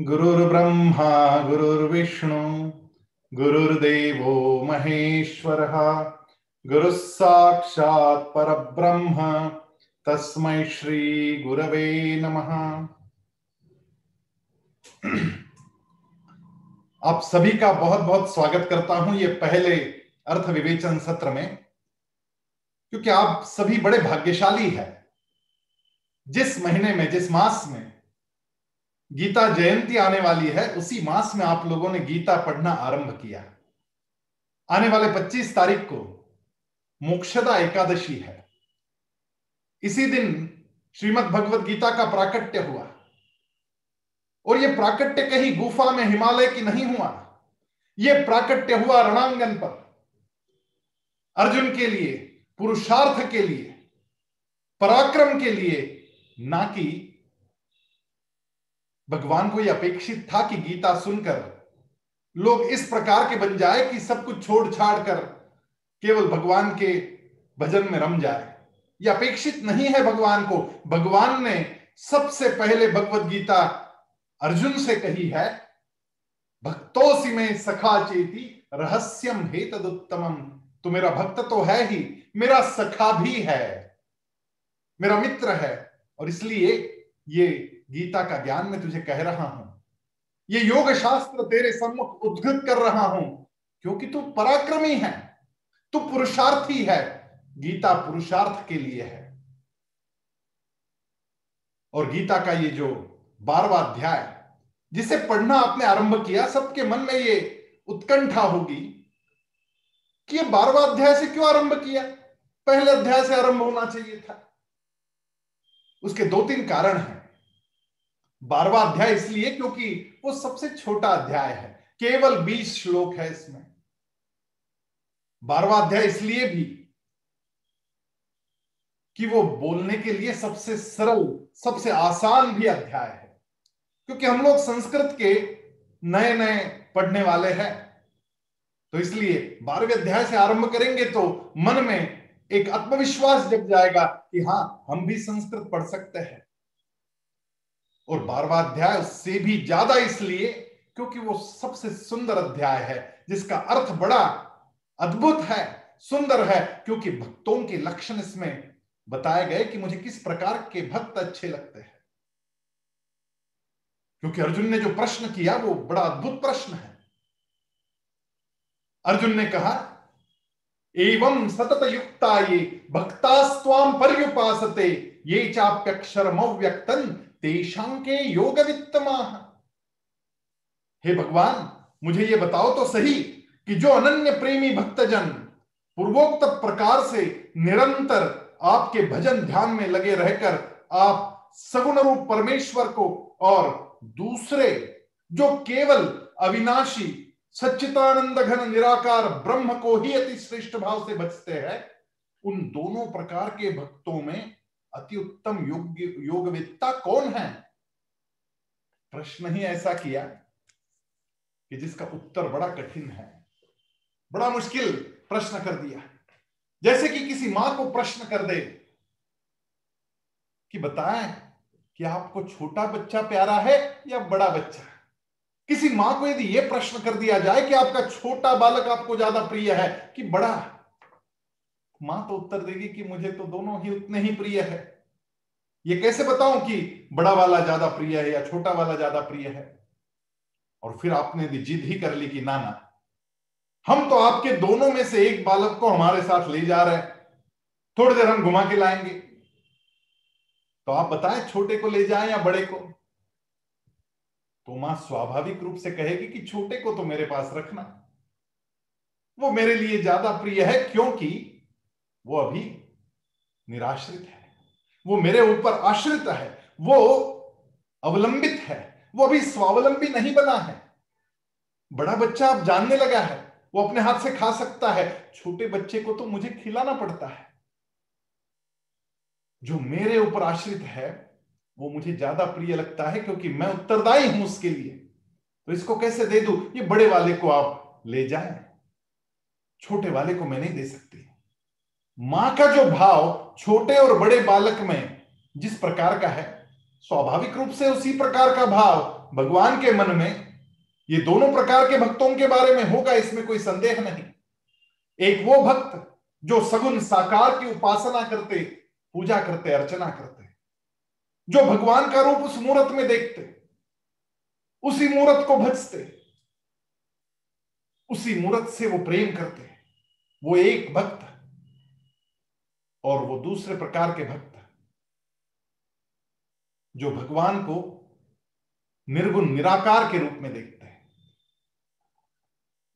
गुरुर्ब्रह्मा, गुरुर्विष्णु, गुरुर्देवो महेश्वरः। गुरुः साक्षात् परब्रह्म, तस्मै श्री गुरवे नमः। आप सभी का बहुत बहुत स्वागत करता हूँ ये पहले अर्थ विवेचन सत्र में, क्योंकि आप सभी बड़े भाग्यशाली हैं। जिस महीने में, जिस मास में गीता जयंती आने वाली है, उसी मास में आप लोगों ने गीता पढ़ना आरंभ किया आने वाले 25 तारीख को मोक्षदा एकादशी है। इसी दिन श्रीमद भगवत गीता का प्राकट्य हुआ। और यह प्राकट्य कहीं गुफा में हिमालय की नहीं हुआ यह प्राकट्य हुआ रणांगन पर। अर्जुन के लिए, पुरुषार्थ के लिए, पराक्रम के लिए ना कि भगवान को यह अपेक्षित था कि गीता सुनकर लोग इस प्रकार के बन जाए कि सब कुछ छोड़ छाड़ कर केवल भगवान के भजन में रम जाए। यह अपेक्षित नहीं है भगवान को। भगवान ने सबसे पहले भगवत गीता अर्जुन से कही है, भक्तों में सखा चेती, रहस्यम हे तदुत्तम तो मेरा भक्त तो है ही, मेरा सखा भी है, मेरा मित्र है, और इसलिए ये गीता का ज्ञान मैं तुझे कह रहा हूँ। ये योग शास्त्र तेरे सम्मुख उद्घृत कर रहा हूँ, क्योंकि तू पराक्रमी है, तू पुरुषार्थी है, गीता पुरुषार्थ के लिए है। और गीता का ये जो बारवा अध्याय, जिसे पढ़ना आपने आरंभ किया, सबके मन में ये उत्कंठा होगी कि ये बारवा अध्याय से क्यों आरंभ किया? पहले अध्याय से आरंभ होना चाहिए था। उसके दो तीन कारण हैं। बारवा अध्याय इसलिए क्योंकि वो सबसे छोटा अध्याय है। केवल बीस श्लोक है इसमें। बारवा अध्याय इसलिए भी कि वो बोलने के लिए सबसे सरल, सबसे आसान भी अध्याय है। क्योंकि हम लोग संस्कृत के नए नए पढ़ने वाले हैं। तो इसलिए बारहवें अध्याय से आरंभ करेंगे तो मन में एक आत्मविश्वास जग जाएगा कि हाँ हम भी संस्कृत पढ़ सकते हैं। और बारवा अध्याय उससे भी ज़्यादा इसलिए क्योंकि वो सबसे सुंदर अध्याय है, जिसका अर्थ बड़ा अद्भुत है, सुंदर है, क्योंकि भक्तों के लक्षण इसमें बताए गए कि मुझे किस प्रकार के भक्त अच्छे लगते हैं। क्योंकि अर्जुन ने जो प्रश्न किया, वो बड़ा अद्भुत प्रश्न है। अर्जुन ने कहा, एवं सतत युक्ता ये भक्तास्वाम पर्युपासते, ये चाप्यक्षरम व्यक्तन तेषांके योग वित्तमा हे भगवान, मुझे ये बताओ तो सही कि जो अनन्य प्रेमी भक्तजन पूर्वोक्त प्रकार से निरंतर आपके भजन ध्यान में लगे रहकर आप सगुण रूप परमेश्वर को और दूसरे, जो केवल अविनाशी सच्चितानंद घन निराकार ब्रह्म को ही अति श्रेष्ठ भाव से बचते हैं, उन दोनों प्रकार के भक्तों में अति उत्तम योग योगविदता कौन है? प्रश्न ही ऐसा किया कि जिसका उत्तर बड़ा कठिन है। बड़ा मुश्किल प्रश्न कर दिया। जैसे कि किसी माँ को प्रश्न कर दे कि बताएँ कि आपको छोटा बच्चा प्यारा है या बड़ा बच्चा किसी माँ को यदि यह प्रश्न कर दिया जाए कि आपका छोटा बालक आपको ज़्यादा प्रिय है कि बड़ा माँ तो उत्तर देगी कि मुझे तो दोनों ही उतने ही प्रिय है। ये कैसे बताऊँ कि बड़ा वाला ज़्यादा प्रिय है या छोटा वाला ज़्यादा प्रिय है? और फिर आपने जिद ही कर ली कि ना ना। हम तो आपके दोनों में से एक बालक को हमारे साथ ले जा रहे हैं। थोड़ी देर हम घुमा के लाएँगे। तो आप बताएँ, छोटे को ले जाएँ या बड़े को? तो माँ स्वाभाविक रूप से कहेगी कि छोटे को तो मेरे पास रखना। वो मेरे लिए ज़्यादा प्रिय है क्योंकि वो अभी निराश्रित है। वो मेरे ऊपर आश्रित है। वो अवलंबित है। वो अभी स्वावलंबी नहीं बना है। बड़ा बच्चा अब जानने लगा है। वो अपने हाथ से खा सकता है। छोटे बच्चे को तो मुझे खिलाना पड़ता है। जो मेरे ऊपर आश्रित है, वो मुझे ज़्यादा प्रिय लगता है क्योंकि मैं उत्तरदायी हूँ उसके लिए। तो इसको कैसे दे दू? ये बड़े वाले को आप ले जाए। छोटे वाले को मैं नहीं दे सकती। माँ का जो भाव छोटे और बड़े बालक में जिस प्रकार का है, स्वाभाविक रूप से उसी प्रकार का भाव भगवान के मन में, ये दोनों प्रकार के भक्तों के बारे में होगा, इसमें कोई संदेह नहीं। एक वो भक्त जो सगुन साकार की उपासना करते, पूजा करते, अर्चना करते, जो भगवान का रूप उस मूर्त में देखते, उसी मूर्त को भजते, उसी मूर्त से वो प्रेम करते, वो एक भक्त और वो दूसरे प्रकार के भक्त जो भगवान को निर्गुण, निराकार के रूप में देखते हैं।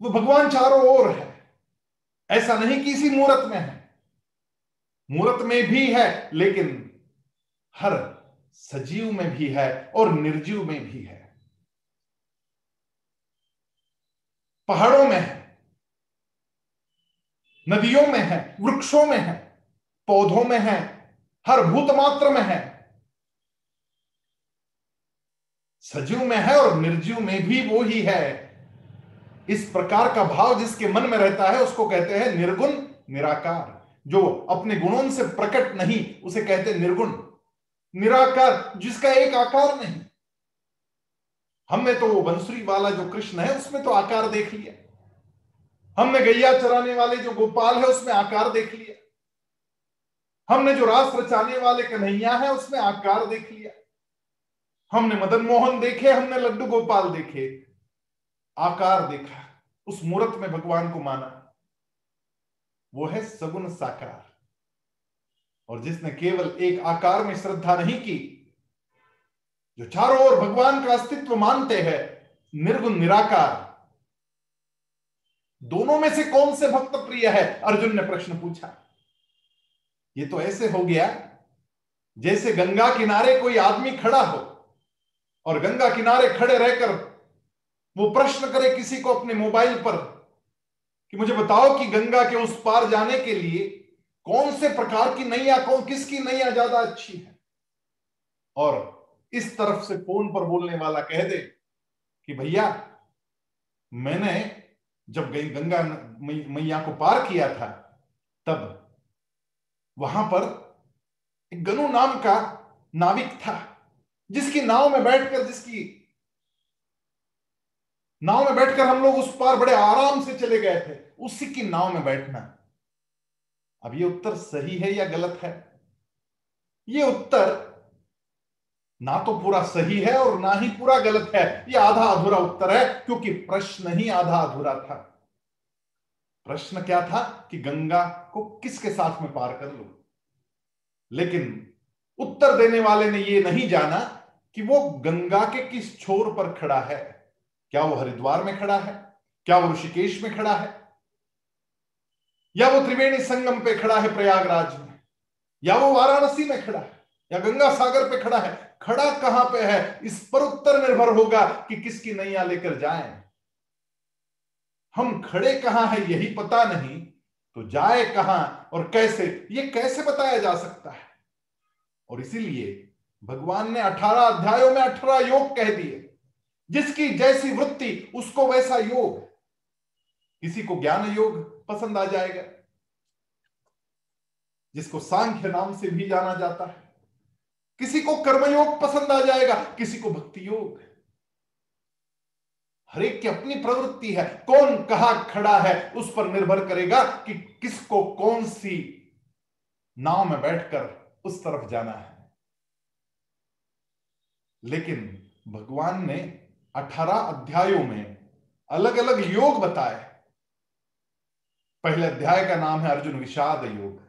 वो भगवान चारों ओर है। ऐसा नहीं कि इसी मूर्त में है। मूर्त में भी है, लेकिन हर सजीव में भी है और निर्जीव में भी है। पहाड़ों में है, नदियों में है, वृक्षों में है पौधों में है, हर भूत मात्र में है। सजीव में है और निर्जीव में भी वो ही है। इस प्रकार का भाव जिसके मन में रहता है, उसको कहते हैं निर्गुण, निराकार। जो अपने गुणों से प्रकट नहीं, उसे कहते निर्गुण। निराकार, जिसका एक आकार नहीं। हमने तो वो बंसुरी वाला जो कृष्ण है, उसमें तो आकार देख लिया। हमने गैया चराने वाले जो गोपाल है, उसमें आकार देख लिया। हमने जो रास रचाने वाले कन्हैया है उसमें आकार देख लिया। हमने मदन मोहन देखे, हमने लड्डू गोपाल देखे। आकार देखा, उस मूर्त में भगवान को माना। वो है सगुण साकार। और जिसने केवल एक आकार में श्रद्धा नहीं की, जो चारों ओर भगवान का अस्तित्व मानते हैं, निर्गुण, निराकार। दोनों में से कौन से भक्त प्रिय है? अर्जुन ने प्रश्न पूछा। ये तो ऐसे हो गया जैसे गंगा किनारे कोई आदमी खड़ा हो और गंगा किनारे खड़े रहकर वो प्रश्न करे किसी को अपने मोबाइल पर कि मुझे बताओ कि गंगा के उस पार जाने के लिए कौन से प्रकार की नैया, कौन किसकी नैया ज़्यादा अच्छी है? और इस तरफ़ से फ़ोन पर बोलने वाला कह दे कि भैया, मैंने जब गंगा मैया को पार किया था, तब वहाँ पर गनु नाम का नाविक था, जिसकी नाव में बैठकर, जिसकी नाव में बैठकर हम लोग उस पार बड़े आराम से चले गए थे, उसी की नाव में बैठना। अब ये उत्तर सही है या गलत है? ये उत्तर ना तो पूरा सही है और ना ही पूरा गलत है। ये आधा अधूरा उत्तर है, क्योंकि प्रश्न ही आधा अधूरा था। प्रश्न क्या था कि गंगा को किसके साथ में पार कर लू? लेकिन उत्तर देने वाले ने यह नहीं जाना कि वो गंगा के किस छोर पर खड़ा है। क्या वो हरिद्वार में खड़ा है? क्या वो ऋषिकेश में खड़ा है? या वो त्रिवेणी संगम पे खड़ा है प्रयागराज में? या वो वाराणसी में खड़ा है? या गंगा सागर पे खड़ा है? खड़ा कहाँ पे है? इस पर उत्तर निर्भर होगा कि किसकी नैया लेकर जाएँ। हम खड़े कहाँ है यही पता नहीं तो जाए कहाँ और कैसे, ये कैसे बताया जा सकता है? और इसीलिए भगवान ने अठारह अध्यायों में अठारह योग कह दिए। जिसकी जैसी वृत्ति, उसको वैसा योग। किसी को ज्ञान योग पसंद आ जाएगा। जिसको सांख्य नाम से भी जाना जाता है। किसी को कर्मयोग पसंद आ जाएगा, किसी को भक्ति योग। एक की अपनी प्रवृत्ति है। कौन कहा खड़ा है, उस पर निर्भर करेगा कि किसको कौन सी नाव में बैठकर उस तरफ़ जाना है। लेकिन भगवान ने अठारह अध्यायों में अलग अलग योग बताए। पहले अध्याय का नाम है अर्जुन विषाद योग,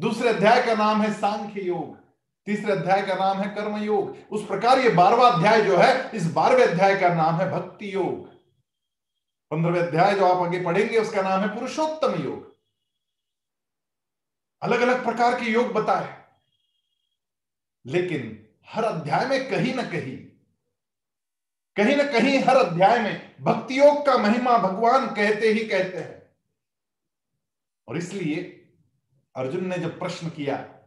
दूसरे अध्याय का नाम है सांख्य योग। तीसरे अध्याय का नाम है कर्म योग उस प्रकार ये बारवा अध्याय जो है, इस बारहवें अध्याय का नाम है भक्ति योग। पंद्रहवें अध्याय जो आप आगे पढ़ेंगे, उसका नाम है पुरुषोत्तम योग। अलग अलग प्रकार के योग बताए। लेकिन हर अध्याय में कहीं ना कहीं कहीं ना कहीं हर अध्याय में भक्ति योग का महिमा भगवान कहते ही कहते हैं। और इसलिए अर्जुन ने जब प्रश्न किया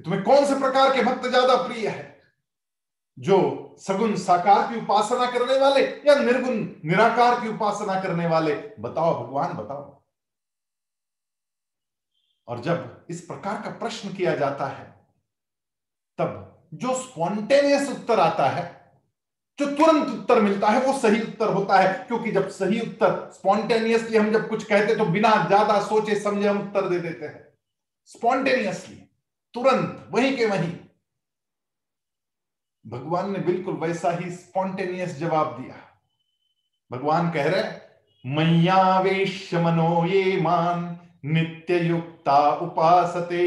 कि तुम्हें कौन से प्रकार के भक्त ज़्यादा प्रिय है? जो सगुण साकार की उपासना करने वाले या निर्गुण निराकार की उपासना करने वाले? बताओ भगवान, बताओ। और जब इस प्रकार का प्रश्न किया जाता है, तब जो स्पॉन्टेनियस उत्तर आता है, जो तुरंत उत्तर मिलता है, वो सही उत्तर होता है। क्योंकि जब सही उत्तर स्पॉन्टेनियसली हम जब कुछ कहते तो बिना ज़्यादा सोचे समझे हम उत्तर दे देते हैं। स्पॉन्टेनियसली। तुरंत, वहीं के वहीं। भगवान ने बिल्कुल वैसा ही स्पॉन्टेनियस जवाब दिया। भगवान कह रहे मैयावेश मनो ये मान नित्य युक्ता उपासते,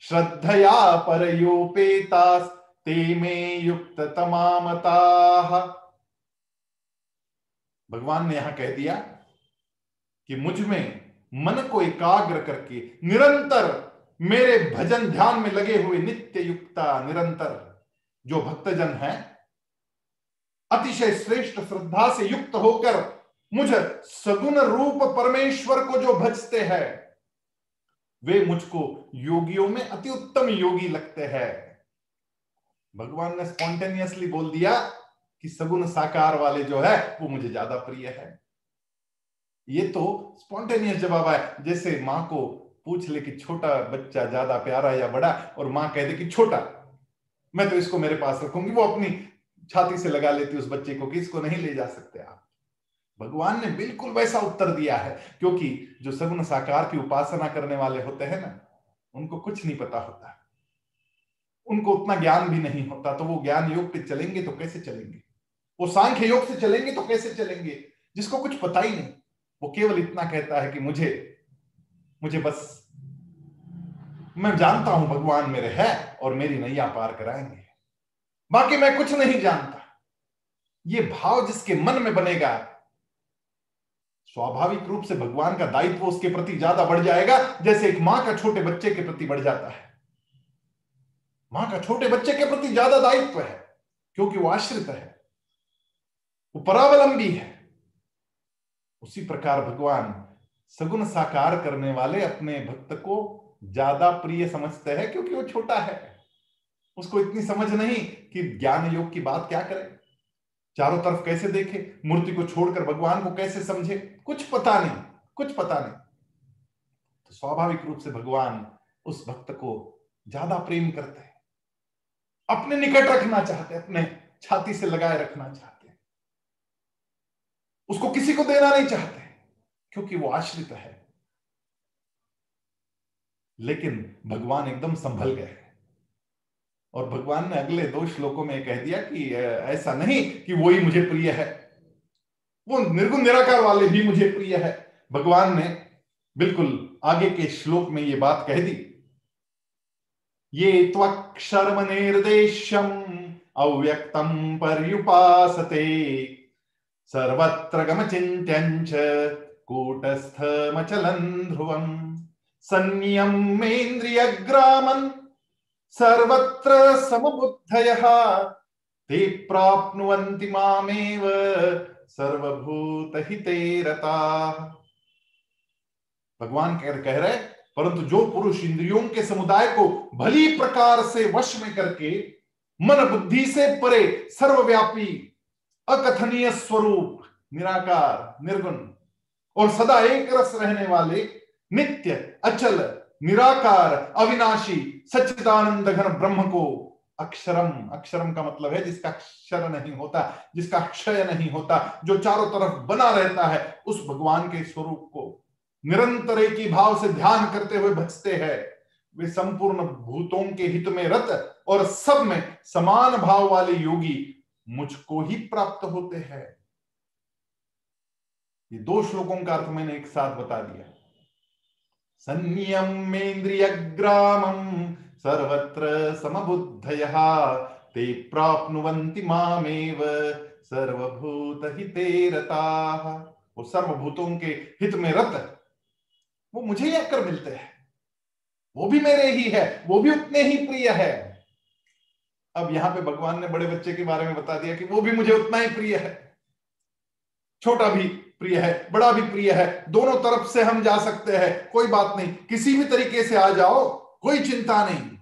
श्रद्धया परयोपेतास, ते में युक्त तमामता भगवान ने यहाँ कह दिया कि मुझमें मन को एकाग्र करके निरंतर मेरे भजन ध्यान में लगे हुए नित्य युक्ता निरंतर जो भक्तजन है, अतिशय श्रेष्ठ श्रद्धा से युक्त होकर मुझ सगुण रूप परमेश्वर को जो भजते हैं, वे मुझको योगियों में अति उत्तम योगी लगते हैं। भगवान ने स्पॉन्टेनियसली बोल दिया कि सगुण साकार वाले जो है, वो मुझे ज़्यादा प्रिय है। ये तो स्पॉन्टेनियस जवाब है जैसे माँ को पूछ ले कि छोटा बच्चा ज़्यादा प्यारा या बड़ा, और माँ कह दे कि छोटा। मैं तो इसको मेरे पास रखूँगी, वो अपनी छाती से लगा लेती उस बच्चे को कि इसको नहीं ले जा सकते आप। भगवान ने बिल्कुल वैसा उत्तर दिया है, क्योंकि जो सगुण साकार की उपासना करने वाले होते हैं ना, उनको कुछ नहीं पता होता। उनको उतना ज्ञान भी नहीं होता तो वो ज्ञान योग पे चलेंगे तो कैसे चलेंगे? वो सांख्य योग से चलेंगे तो कैसे चलेंगे? जिसको कुछ पता ही नहीं, वो केवल इतना कहता है कि मुझे मुझे बस, मैं जानता हूँ भगवान मेरे है और मेरी नैया पार कराएँगे। बाकी मैं कुछ नहीं जानता। ये भाव जिसके मन में बनेगा, स्वाभाविक रूप से भगवान का दायित्व उसके प्रति ज़्यादा बढ़ जाएगा, जैसे एक माँ का छोटे बच्चे के प्रति बढ़ जाता है। माँ का छोटे बच्चे के प्रति ज़्यादा दायित्व है, क्योंकि वो आश्रित है। वो परावलंबी है। उसी प्रकार भगवान सगुण साकार करने वाले अपने भक्त को ज़्यादा प्रिय समझते हैं क्योंकि वो छोटा है। उसको इतनी समझ नहीं कि ज्ञान योग की बात क्या करे। चारों तरफ़ कैसे देखे, मूर्ति को छोड़कर भगवान को कैसे समझे, कुछ पता नहीं, कुछ पता नहीं। तो स्वाभाविक रूप से भगवान उस भक्त को ज़्यादा प्रेम करते हैं। अपने निकट रखना चाहते हैं, अपने छाती से लगाए रखना चाहते हैं। उसको किसी को देना नहीं चाहते। क्योंकि वो आश्रित है। लेकिन भगवान एकदम संभल गए। और भगवान ने अगले दो श्लोकों में कह दिया कि ऐसा नहीं कि वो ही मुझे प्रिय है। वो निर्गुण निराकार वाले भी मुझे प्रिय है। भगवान ने बिल्कुल आगे के श्लोक में ये बात कह दी। ये त्वक्षर्म निर्देशम अव्यक्तम पर्युपासते। सर्वत्र गम चिंत्यंच कूटस्थमचलन ध्रुवम संयमेन्द्रियग्रामन् सर्वत्र समबुद्धयः। ते प्राप्नुवन्ति मामेव। सर्वभूतहिते रताः भगवान कह, कह रहे परंतु जो पुरुष इंद्रियों के समुदाय को भली प्रकार से वश में करके मन बुद्धि से परे सर्वव्यापी अकथनीय स्वरूप निराकार निर्गुण और सदा एक रस रहने वाले नित्य, अचल, निराकार, अविनाशी, सच्चिदानंद घन ब्रह्म को अक्षरम अक्षरम का मतलब है जिसका अक्षर नहीं होता, जिसका क्षय नहीं होता, जो चारों तरफ़ बना रहता है, उस भगवान के स्वरूप को निरंतर एक ही भाव से ध्यान करते हुए भजते हैं। वे संपूर्ण भूतों के हित में रत और सब में समान भाव वाले योगी मुझको ही प्राप्त होते हैं। ये दो श्लोकों का अर्थ मैंने एक साथ बता दिया। संयमेन्द्रियग्रामम् सर्वत्र समबुद्धयः, ते प्राप्नुवन्ति मामेव सर्वभूतहिते रताः वो सर्वभूतों के हित में रत वो मुझे ही आकर मिलते हैं। वो भी मेरे ही है। वो भी उतने ही प्रिय है। अब यहाँ पे भगवान ने बड़े बच्चे के बारे में बता दिया कि वो भी मुझे उतना ही प्रिय है। छोटा भी प्रिय है, बड़ा भी प्रिय है। दोनों तरफ़ से हम जा सकते हैं, कोई बात नहीं। किसी भी तरीके से आ जाओ, कोई चिंता नहीं।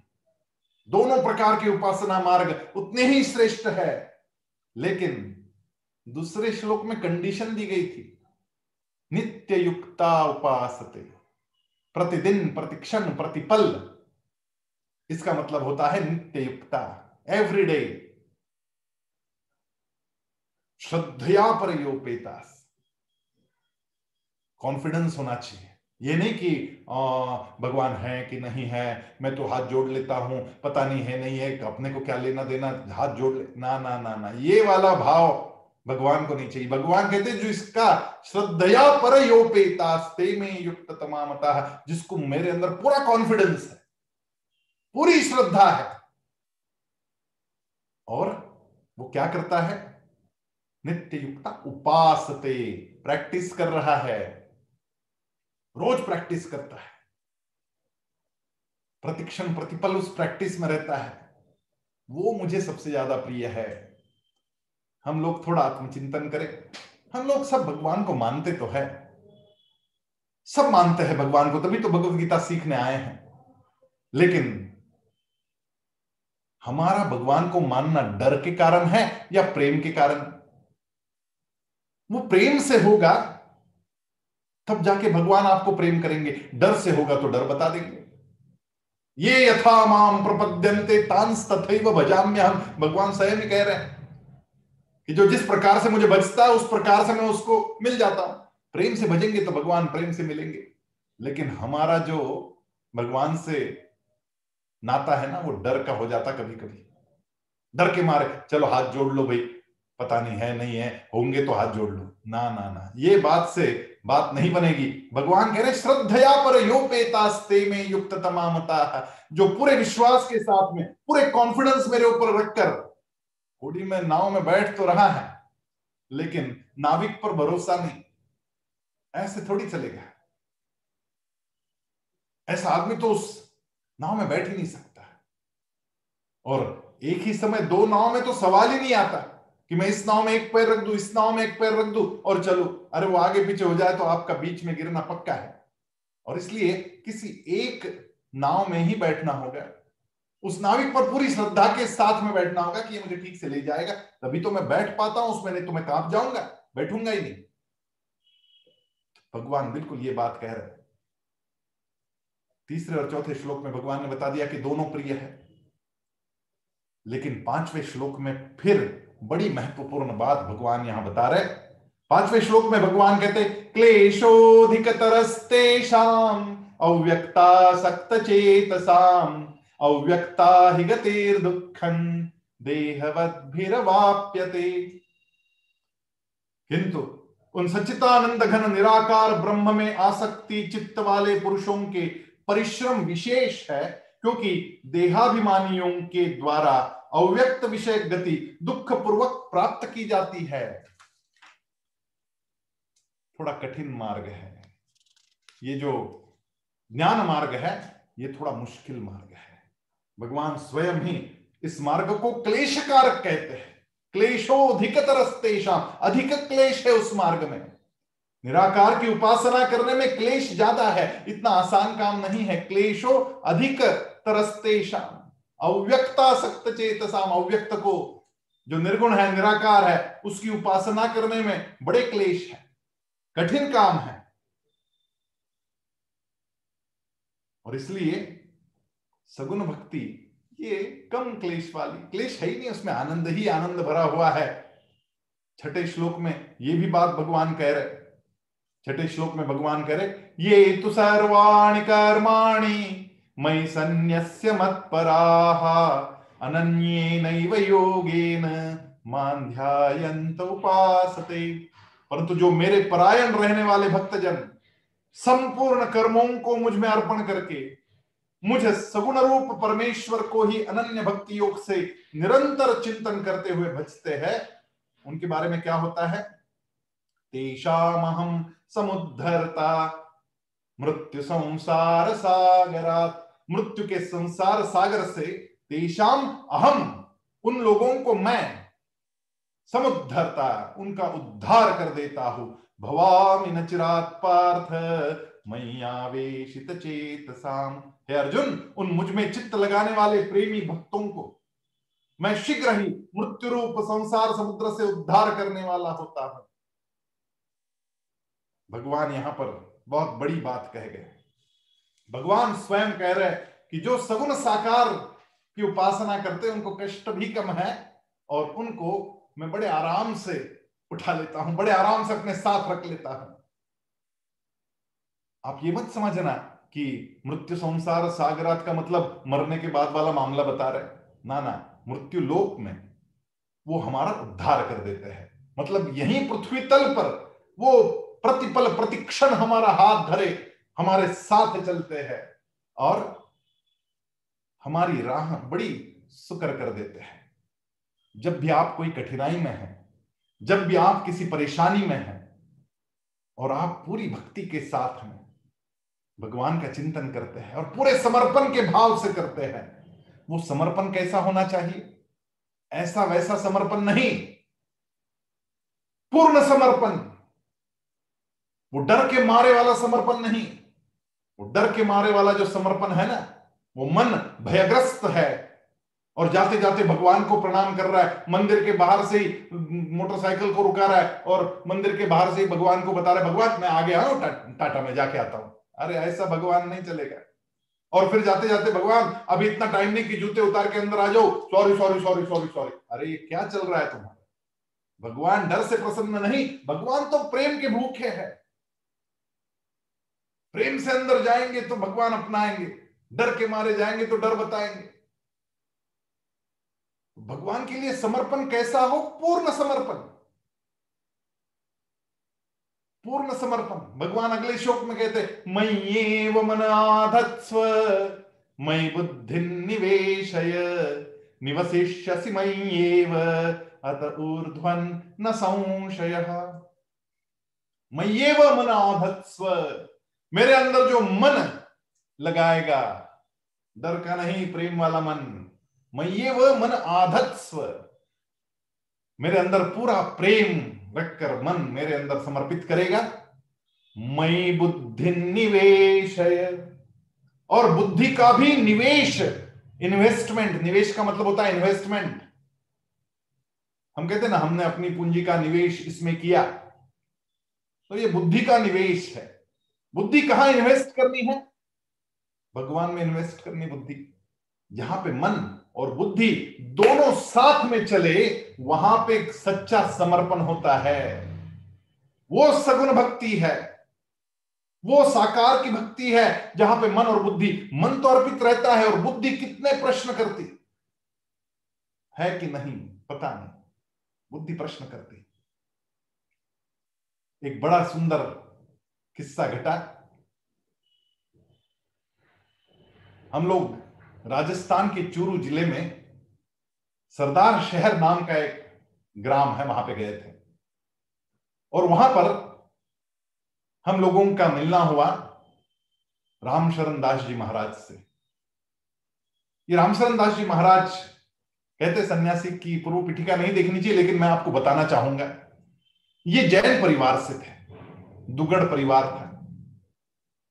दोनों प्रकार के उपासना मार्ग उतने ही श्रेष्ठ है। लेकिन दूसरे श्लोक में कंडीशन दी गई थी। नित्य युक्ता उपासते, प्रतिदिन, प्रतिक्षण, प्रतिपल। इसका मतलब होता है नित्य युक्ता एवरीडे श्रद्धया पर योपेतास। कॉन्फिडेंस होना चाहिए। ये नहीं कि भगवान है कि नहीं है, मैं तो हाथ जोड़ लेता हूँ, पता नहीं है नहीं है, अपने को क्या लेना देना, हाथ जोड़ ले ना ना ना ना। ये वाला भाव भगवान को नहीं चाहिए। भगवान कहते जो इसका श्रद्धया पर योपेतास्ते में युक्त तमामता जिसको मेरे अंदर पूरा कॉन्फिडेंस है, पूरी श्रद्धा है, और वो क्या करता है? नित्य युक्ता उपासते प्रैक्टिस कर रहा है। रोज प्रैक्टिस करता है। प्रतिक्षण, प्रतिपल उस प्रैक्टिस में रहता है। वो मुझे सबसे ज़्यादा प्रिय है। हम लोग थोड़ा आत्मचिंतन करें। हम लोग सब भगवान को मानते तो है। सब मानते हैं भगवान को, तभी तो भगवत गीता सीखने आए हैं। लेकिन हमारा भगवान को मानना डर के कारण है या प्रेम के कारण? वो प्रेम से होगा तब जाके भगवान आपको प्रेम करेंगे। डर से होगा तो डर बता देंगे। ये यथा माम प्रपद्यंते तांस तथैव भजाम्य हम भगवान स्वयं ही कह रहे हैं कि जो जिस प्रकार से मुझे बचता है, उस प्रकार से मैं उसको मिल जाता हूँ। प्रेम से भजेंगे तो भगवान प्रेम से मिलेंगे। लेकिन हमारा जो भगवान से नाता है ना, वो डर का हो जाता कभी कभी डर के मारे, चलो हाथ जोड़ लो भाई। पता नहीं है नहीं है, होंगे तो हाथ जोड़ लो। ना ना ना। ये बात से बात नहीं बनेगी। भगवान कह रहे श्रद्धया पर यो पेतास्ते में युक्त तमामता जो पूरे विश्वास के साथ में, पूरे कॉन्फिडेंस मेरे ऊपर रखकर, होड़ी में, नाव में बैठ तो रहा है, लेकिन नाविक पर भरोसा नहीं। ऐसे थोड़ी चलेगा। ऐसा आदमी तो उस नाव में बैठ ही नहीं सकता। और एक ही समय दो नाव में तो सवाल ही नहीं आता। कि मैं इस नाव में एक पैर रख दू, इस नाव में एक पैर रख दू और चलो। अरे वो आगे पीछे हो जाए तो आपका बीच में गिरना पक्का है। और इसलिए किसी एक नाव में ही बैठना होगा। उस नाविक पर पूरी श्रद्धा के साथ में बैठना होगा कि ये मुझे ठीक से ले जाएगा। तभी तो मैं बैठ पाता हूँ, उसमें नहीं तो मैं काँप जाऊँगा। बैठूँगा ही नहीं। भगवान बिल्कुल ये बात कह रहे तीसरे और चौथे श्लोक में भगवान ने बता दिया कि दोनों प्रिय है। लेकिन पाँचवें श्लोक में फिर बड़ी महत्वपूर्ण बात भगवान यहाँ बता रहे पाँचवें श्लोक में भगवान कहते क्लेशोधिक तरस्तेषाम अव्यक्ता सक्त चेतसाम अव्यक्ता हि गतिर्दुःखं देहवद्भिरवाप्यते। किंतु उन सचितानंद घन निराकार ब्रह्म में आसक्ति चित्त वाले पुरुषों के परिश्रम विशेष है, क्योंकि देहाभिमानियों के द्वारा अव्यक्त विषय गति दुख पूर्वक प्राप्त की जाती है। थोड़ा कठिन मार्ग है। ये जो ज्ञान मार्ग है, ये थोड़ा मुश्किल मार्ग है। भगवान स्वयं ही इस मार्ग को क्लेश कारक कहते हैं। क्लेशोधिक तरस्तेशा अधिक क्लेश है उस मार्ग में। निराकार की उपासना करने में क्लेश ज़्यादा है, इतना आसान काम नहीं है। क्लेशो अधिक तरस्तेशा अव्यक्ता सक्त चेतसाम, अव्यक्त को। जो निर्गुण है, निराकार है, उसकी उपासना करने में बड़े क्लेश है, कठिन काम है। और इसलिए सगुण भक्ति, ये कम क्लेश वाली, क्लेश है ही नहीं, उसमें आनंद ही आनंद भरा हुआ है। छठे श्लोक में ये भी बात भगवान कह रहे छठे श्लोक में भगवान कह रहे ये तो सर्वाणी कर्माणि मई संन्यस्य मत्पराः। अनन्येनैव योगेन उपासते। परंतु जो मेरे परायण रहने वाले भक्तजन, संपूर्ण कर्मों को मुझमें अर्पण करके, मुझे सगुण रूप परमेश्वर को ही अनन्य भक्ति योग से निरंतर चिंतन करते हुए भजते हैं, उनके बारे में क्या होता है? तेषाम समुद्धरता मृत्यु संसार सागरात। मृत्यु के संसार सागर से तेषाम अहम उन लोगों को मैं समुद्धरता, उनका उद्धार कर देता हूँ। भवामी नचिरात पार्थ मैयावेशित चेतसाम हे अर्जुन, उन मुझमें चित्त लगाने वाले प्रेमी भक्तों को मैं शीघ्र ही मृत्यु रूप संसार समुद्र से उद्धार करने वाला होता हूँ। भगवान यहाँ पर बहुत बड़ी बात कह गए भगवान स्वयं कह रहे हैं कि जो सगुण साकार की उपासना करते हैं, उनको कष्ट भी कम है और उनको मैं बड़े आराम से उठा लेता हूँ, बड़े आराम से अपने साथ रख लेता हूँ। आप ये मत समझना कि मृत्यु संसार सागरात का मतलब मरने के बाद वाला मामला बता रहे ना ना, मृत्यु लोक में वो हमारा उद्धार कर देते हैं। मतलब यही पृथ्वी तल पर वो प्रतिपल, प्रतिक्षण हमारा हाथ धरे हमारे साथ चलते हैं और हमारी राह बड़ी सुकर कर देते हैं। जब भी आप कोई कठिनाई में हैं, जब भी आप किसी परेशानी में हैं और आप पूरी भक्ति के साथ में भगवान का चिंतन करते हैं और पूरे समर्पण के भाव से करते हैं, वो समर्पण कैसा होना चाहिए? ऐसा वैसा समर्पण नहीं। पूर्ण समर्पण। वो डर के मारे वाला समर्पण नहीं। वो डर के मारे वाला जो समर्पण है ना वो मन भयग्रस्त है। और जाते जाते भगवान को प्रणाम कर रहा है मंदिर के बाहर से ही मोटरसाइकिल को रुका रहा है और मंदिर के बाहर से ही भगवान को बता रहा है भगवान मैं आगे आया टा, टाटा में जाके आता हूँ। अरे ऐसा भगवान नहीं चलेगा। और फिर जाते जाते भगवान अभी इतना टाइम नहीं कि जूते उतार के अंदर आ जाओ। Sorry sorry sorry sorry sorry अरे ये क्या चल रहा है तुम्हारा? भगवान डर से प्रसन्न नहीं भगवान तो प्रेम के भूखे है। प्रेम से अंदर जाएँगे तो भगवान अपनाएँगे, डर के मारे जाएँगे तो डर बताएँगे। भगवान के लिए समर्पण कैसा हो? पूर्ण समर्पण। पूर्ण समर्पण। भगवान अगले श्लोक में कहते मय्ये मन आधत्स्व मई बुद्धि निवेशय निवसिष्यसि मय्येव अत ऊर्ध्वन न संशय। मई मय्येव मन आधत्स्व मेरे अंदर जो मन लगाएगा, डर का नहीं, प्रेम वाला मन, मैं ये वह मन आधत्स्व मेरे अंदर पूरा प्रेम रखकर मन मेरे अंदर समर्पित करेगा। मई बुद्धि निवेश और बुद्धि का भी निवेश इन्वेस्टमेंट निवेश का मतलब होता है इन्वेस्टमेंट हम कहते हैं ना, हमने अपनी पूंजी का निवेश इसमें किया। तो ये बुद्धि का निवेश है। बुद्धि कहाँ इन्वेस्ट करनी है? भगवान में इन्वेस्ट करनी बुद्धि। जहाँ पे मन और बुद्धि दोनों साथ में चले, वहाँ पे सच्चा समर्पण होता है। वो सगुण भक्ति है। वो साकार की भक्ति है, जहाँ पे मन और बुद्धि, मन तो अर्पित रहता है और बुद्धि कितने प्रश्न करती? है कि नहीं? पता नहीं। बुद्धि प्रश्न करती। एक बड़ा सुंदर किस्सा घटा। हम लोग राजस्थान के चूरू ज़िले में सरदार शहर नाम का एक ग्राम है, वहाँ पे गए थे। और वहाँ पर हम लोगों का मिलना हुआ रामशरण दास जी महाराज से। ये रामशरण दास जी महाराज कहते सन्यासी की पूर्व पीठिका नहीं देखनी चाहिए, लेकिन मैं आपको बताना चाहूँगा, ये जैन परिवार से थे। दुगड़ परिवार था।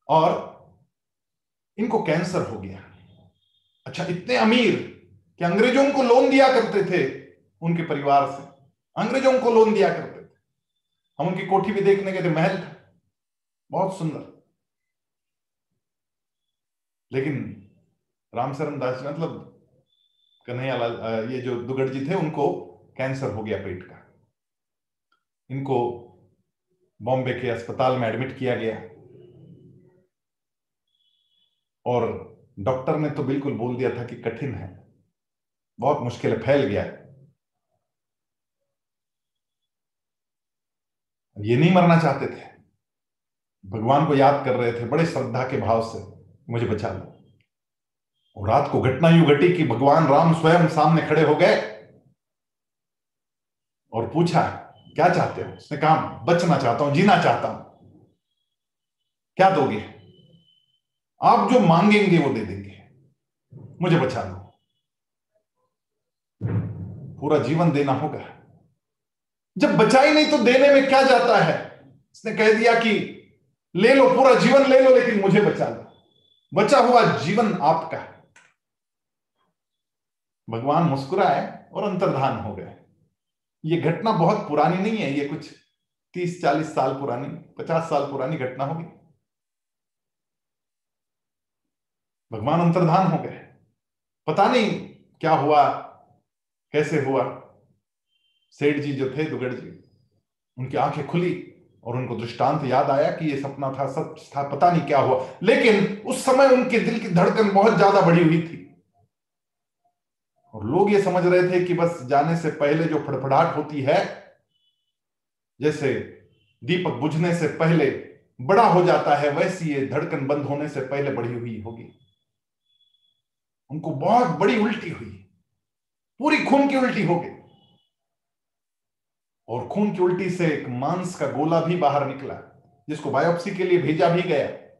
और इनको कैंसर हो गया। अच्छा इतने अमीर कि अंग्रेज़ों को लोन दिया करते थे उनके परिवार से। अंग्रेज़ों को लोन दिया करते थे। हम उनकी कोठी भी देखने गए थे, महल था। बहुत सुंदर। लेकिन रामशरण दास जी मतलब कन्हैया लाल ये जो दुगड़ जी थे, उनको कैंसर हो गया पेट का। इनको बॉम्बे के अस्पताल में एडमिट किया गया। और डॉक्टर ने तो बिल्कुल बोल दिया था कि कठिन है। बहुत मुश्किल फैल गया ये नहीं मरना चाहते थे। भगवान को याद कर रहे थे, बड़े श्रद्धा के भाव से, मुझे बचा लो। और रात को घटना यू घटी कि भगवान राम स्वयं सामने खड़े हो गए और पूछा क्या चाहते हो? उसने कहा बचना चाहता हूँ, जीना चाहता हूँ। क्या दोगे? आप जो मांगेंगे, वो दे देंगे। मुझे बचा लो। पूरा जीवन देना होगा। जब बचा ही नहीं तो देने में क्या जाता है? उसने कह दिया कि ले लो, पूरा जीवन ले लो, लेकिन मुझे बचा लो। बचा हुआ जीवन आपका भगवान मुस्कुराए और अंतर्धान हो गए। ये घटना बहुत पुरानी नहीं है, ये कुछ तीस, चालीस साल पुरानी, पचास साल पुरानी घटना होगी। भगवान अंतर्धान हो गए। पता नहीं क्या हुआ, कैसे हुआ। सेठ जी जो थे, दुगड़ जी, उनकी आँखें खुली और उनको दृष्टांत याद आया कि ये सपना था, सच था, पता नहीं क्या हुआ। लेकिन उस समय उनके दिल की धड़कन बहुत ज़्यादा बढ़ी हुई थी। लोग ये समझ रहे थे कि बस जाने से पहले जो फड़फड़ाहट होती है, जैसे दीपक बुझने से पहले बड़ा हो जाता है, वैसी ये धड़कन बंद होने से पहले बढ़ी हुई होगी। उनको बहुत बड़ी उल्टी हुई। पूरी खून की उल्टी हो गई। और खून की उल्टी से एक मांस का गोला भी बाहर निकला, जिसको बायोप्सी के लिए भेजा भी गया।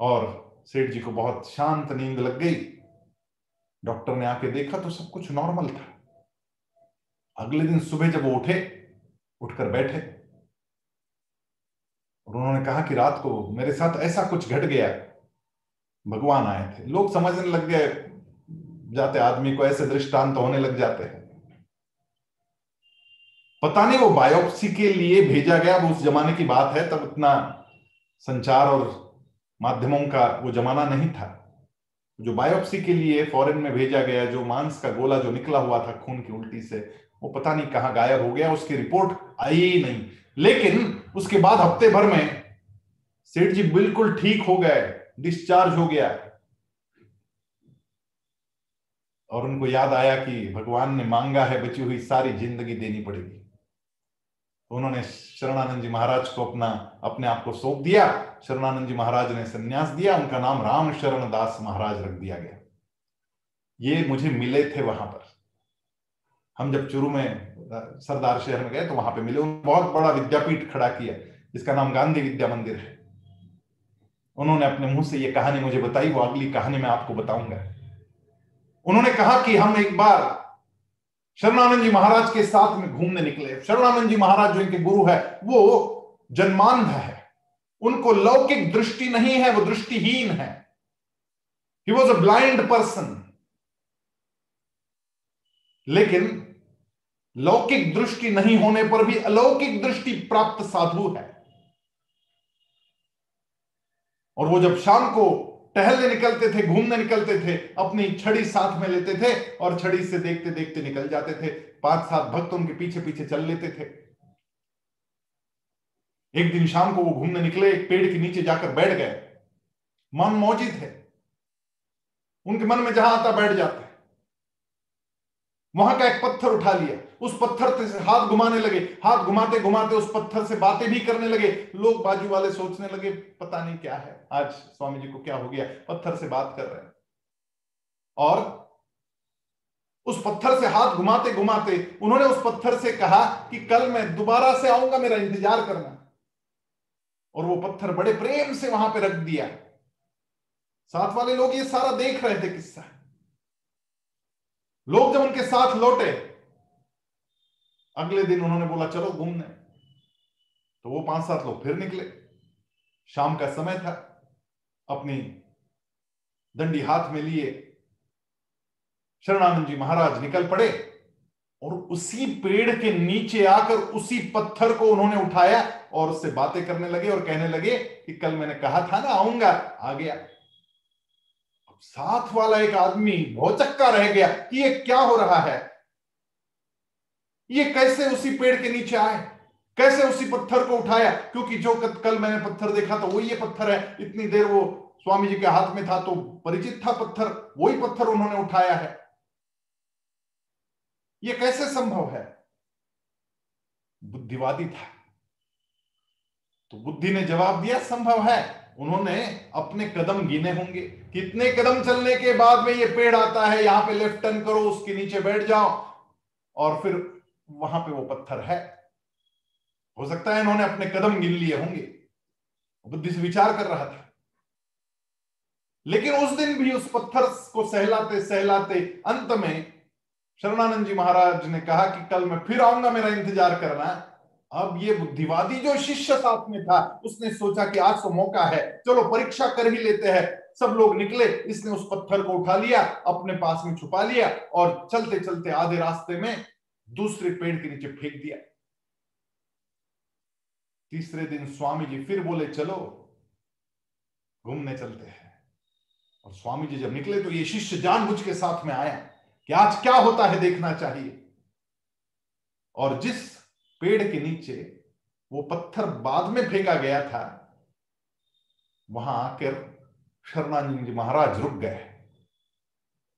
और सेठ जी को बहुत शांत नींद लग गई। डॉक्टर ने आके देखा तो सब कुछ नॉर्मल था। अगले दिन सुबह जब वो उठे, उठकर बैठे, और उन्होंने कहा कि रात को मेरे साथ ऐसा कुछ घट गया, भगवान आए थे। लोग समझने लग गए, जाते आदमी को ऐसे दृष्टांत तो होने लग जाते हैं। पता नहीं वो बायोप्सी के लिए भेजा गया, वो उस जमाने की बात है, तब इतना संचार और माध्यमों का वो जमाना नहीं था। जो बायोप्सी के लिए फॉरेन में भेजा गया, जो मांस का गोला जो निकला हुआ था खून की उल्टी से, वो पता नहीं कहाँ गायब हो गया, उसकी रिपोर्ट आई ही नहीं। लेकिन उसके बाद हफ़्ते भर में सेठ जी बिल्कुल ठीक हो गए डिस्चार्ज हो गया। और उनको याद आया कि भगवान ने मांगा है बची हुई सारी ज़िंदगी देनी पड़ेगी। उन्होंने शरणानंद जी महाराज को अपना, अपने आप को सौंप दिया। शरणानंद जी महाराज ने संन्यास दिया। उनका नाम राम शरण दास महाराज रख दिया गया। ये मुझे मिले थे वहाँ पर। हम जब चुरू में सरदार शहर में गए तो वहाँ पे मिले। उन्होंने बहुत बड़ा विद्यापीठ खड़ा किया, जिसका नाम गांधी विद्या मंदिर है। उन्होंने अपने मुँह से ये कहानी मुझे बताई। वो अगली कहानी मैं आपको बताऊँगा। उन्होंने कहा कि हम एक बार शरणानंद जी महाराज के साथ में घूमने निकले। शरणानंद जी महाराज जो इनके गुरु है, वो जन्मांध है। उनको लौकिक दृष्टि नहीं है, वो दृष्टिहीन है। He was a blind person लेकिन लौकिक दृष्टि नहीं होने पर भी अलौकिक दृष्टि प्राप्त साधु है। और वो जब शाम को टहलने निकलते थे, घूमने निकलते थे, अपनी छड़ी साथ में लेते थे और छड़ी से देखते देखते निकल जाते थे। पाँच सात भक्त उनके पीछे पीछे चल लेते थे। एक दिन शाम को वो घूमने निकले, एक पेड़ के नीचे जाकर बैठ गए। मन मौजिद है। उनके मन में जहाँ आता बैठ जाते। वहाँ का एक पत्थर उठा लिया। उस पत्थर से हाथ घुमाने लगे। हाथ घुमाते घुमाते उस पत्थर से बातें भी करने लगे। लोग बाजू वाले सोचने लगे, पता नहीं क्या है? आज स्वामी जी को क्या हो गया? पत्थर से बात कर रहे हैं। और उस पत्थर से हाथ घुमाते घुमाते उन्होंने उस पत्थर से कहा कि कल मैं दोबारा से आऊँगा, मेरा इंतज़ार करना। और वो पत्थर बड़े प्रेम से वहाँ पे रख दिया। साथ वाले लोग ये सारा देख रहे थे किस्सा। लोग जब उनके साथ लौटे, अगले दिन उन्होंने बोला, चलो घूमने। तो वो पाँच सात लोग फिर निकले। शाम का समय था। अपनी दंडी हाथ में लिए शरणानंद जी महाराज निकल पड़े और उसी पेड़ के नीचे आकर उसी पत्थर को उन्होंने उठाया और उससे बातें करने लगे और कहने लगे कि कल मैंने कहा था ना, आऊँगा, आ गया। साथ वाला एक आदमी भौचक्का रह गया कि ये क्या हो रहा है? ये कैसे उसी पेड़ के नीचे आए? कैसे उसी पत्थर को उठाया? क्योंकि जो कल मैंने पत्थर देखा था वो ये पत्थर है। इतनी देर वो स्वामी जी के हाथ में था तो परिचित था पत्थर, वही पत्थर उन्होंने उठाया है। ये कैसे संभव है? बुद्धिवादी था। तो बुद्धि ने जवाब दिया, संभव है। उन्होंने अपने कदम गिने होंगे। कितने कदम चलने के बाद में ये पेड़ आता है, यहाँ पे लेफ़्ट टर्न करो, उसके नीचे बैठ जाओ। और फिर वहाँ पे वो पत्थर है। हो सकता है इन्होंने अपने कदम गिन लिए होंगे। बुद्धि से विचार कर रहा था। लेकिन उस दिन भी उस पत्थर को सहलाते सहलाते अंत में शरणानंद जी महाराज ने कहा कि कल मैं फिर आऊँगा, मेरा इंतज़ार करना अब ये बुद्धिवादी जो शिष्य साथ में था, उसने सोचा कि आज तो मौका है, चलो परीक्षा कर ही लेते हैं। सब लोग निकले, इसने उस पत्थर को उठा लिया, अपने पास में छुपा लिया और चलते चलते आधे रास्ते में दूसरे पेड़ के नीचे फेंक दिया। तीसरे दिन स्वामी जी फिर बोले, चलो, घूमने चलते हैं। और स्वामी जी जब निकले तो ये शिष्य जानबूझ के साथ में आया कि आज क्या होता है देखना चाहिए। और जिस पेड़ के नीचे वो पत्थर बाद में फेंका गया था, वहाँ आकर शर्मानंद जी महाराज रुक गए।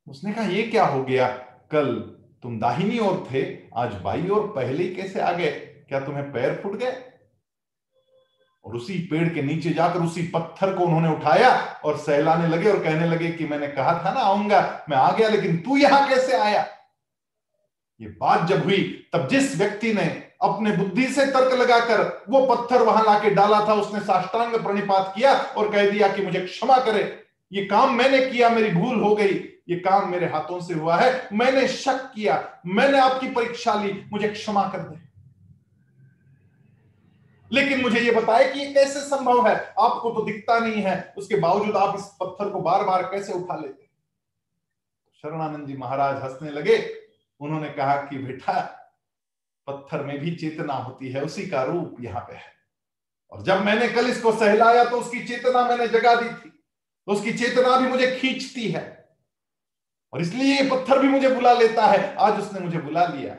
उसने कहा, ये क्या हो गया? कल तुम दाहिनी ओर थे, आज बाई ओर पहले ही कैसे आ गए? क्या तुम्हें पैर फूट गए? और उसी पेड़ के नीचे जाकर उसी पत्थर को उन्होंने उठाया और सहलाने लगे और कहने लगे कि मैंने कहा था ना, आऊँगा, मैं आ गया, लेकिन तू यहाँ कैसे आया? ये बात जब हुई, तब जिस व्यक्ति ने अपने बुद्धि से तर्क लगाकर वो पत्थर वहाँ लाके डाला था, उसने साष्टांग प्रणिपात किया और कह दिया कि मुझे क्षमा करे। ये काम मैंने किया, मेरी भूल हो गई। ये काम मेरे हाथों से हुआ है। मैंने शक किया, मैंने आपकी परीक्षा ली, मुझे क्षमा कर दे। लेकिन मुझे ये बताए कि कैसे संभव है? आपको तो दिखता नहीं है। उसके बावजूद आप इस पत्थर को बार बार कैसे उठा लेते शरणानंद जी महाराज हंसने लगे। उन्होंने कहा कि, बेटा पत्थर में भी चेतना होती है, उसी का रूप यहाँ पे है। और जब मैंने कल इसको सहलाया तो उसकी चेतना मैंने जगा दी थी। तो उसकी चेतना भी मुझे खींचती है। और इसलिए ये पत्थर भी मुझे बुला लेता है। आज उसने मुझे बुला लिया।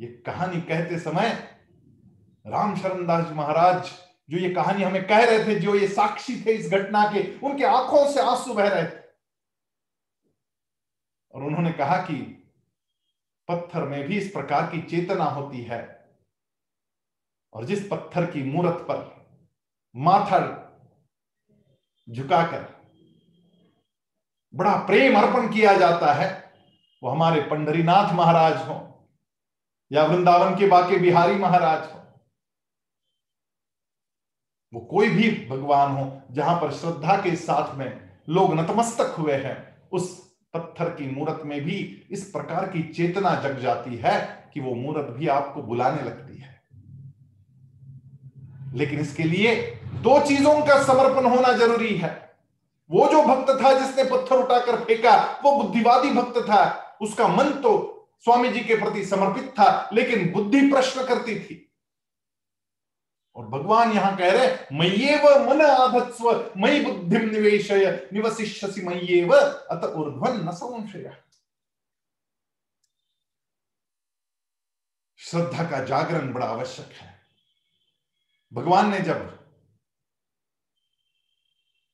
ये कहानी कहते समय राम शरण दास महाराज, जो ये कहानी हमें कह रहे थे, जो ये साक्षी थे इस घटना के, उनके आँखों से आँसू बह रहे थे। और उन्होंने कहा कि पत्थर में भी इस प्रकार की चेतना होती है। और जिस पत्थर की मूर्त पर माथा झुकाकर बड़ा प्रेम अर्पण किया जाता है, वो हमारे पंडरीनाथ महाराज हो या वृंदावन के बाके बिहारी महाराज हो, वो कोई भी भगवान हो जहाँ पर श्रद्धा के साथ में लोग नतमस्तक हुए हैं, उस पत्थर की मूर्त में भी इस प्रकार की चेतना जग जाती है कि वो मूर्त भी आपको बुलाने लगती है। लेकिन इसके लिए दो चीज़ों का समर्पण होना ज़रूरी है। वो जो भक्त था जिसने पत्थर उठाकर फेंका, वो बुद्धिवादी भक्त था। उसका मन तो स्वामी जी के प्रति समर्पित था, लेकिन बुद्धि प्रश्न करती थी। और भगवान यहाँ कह रहे मय्येव मन आधत्स्व मई बुद्धि निवेशय निवशिष्यसि मय्येव, अत ऊर्ध्वन न संशय। श्रद्धा का जागरण बड़ा आवश्यक है। भगवान ने जब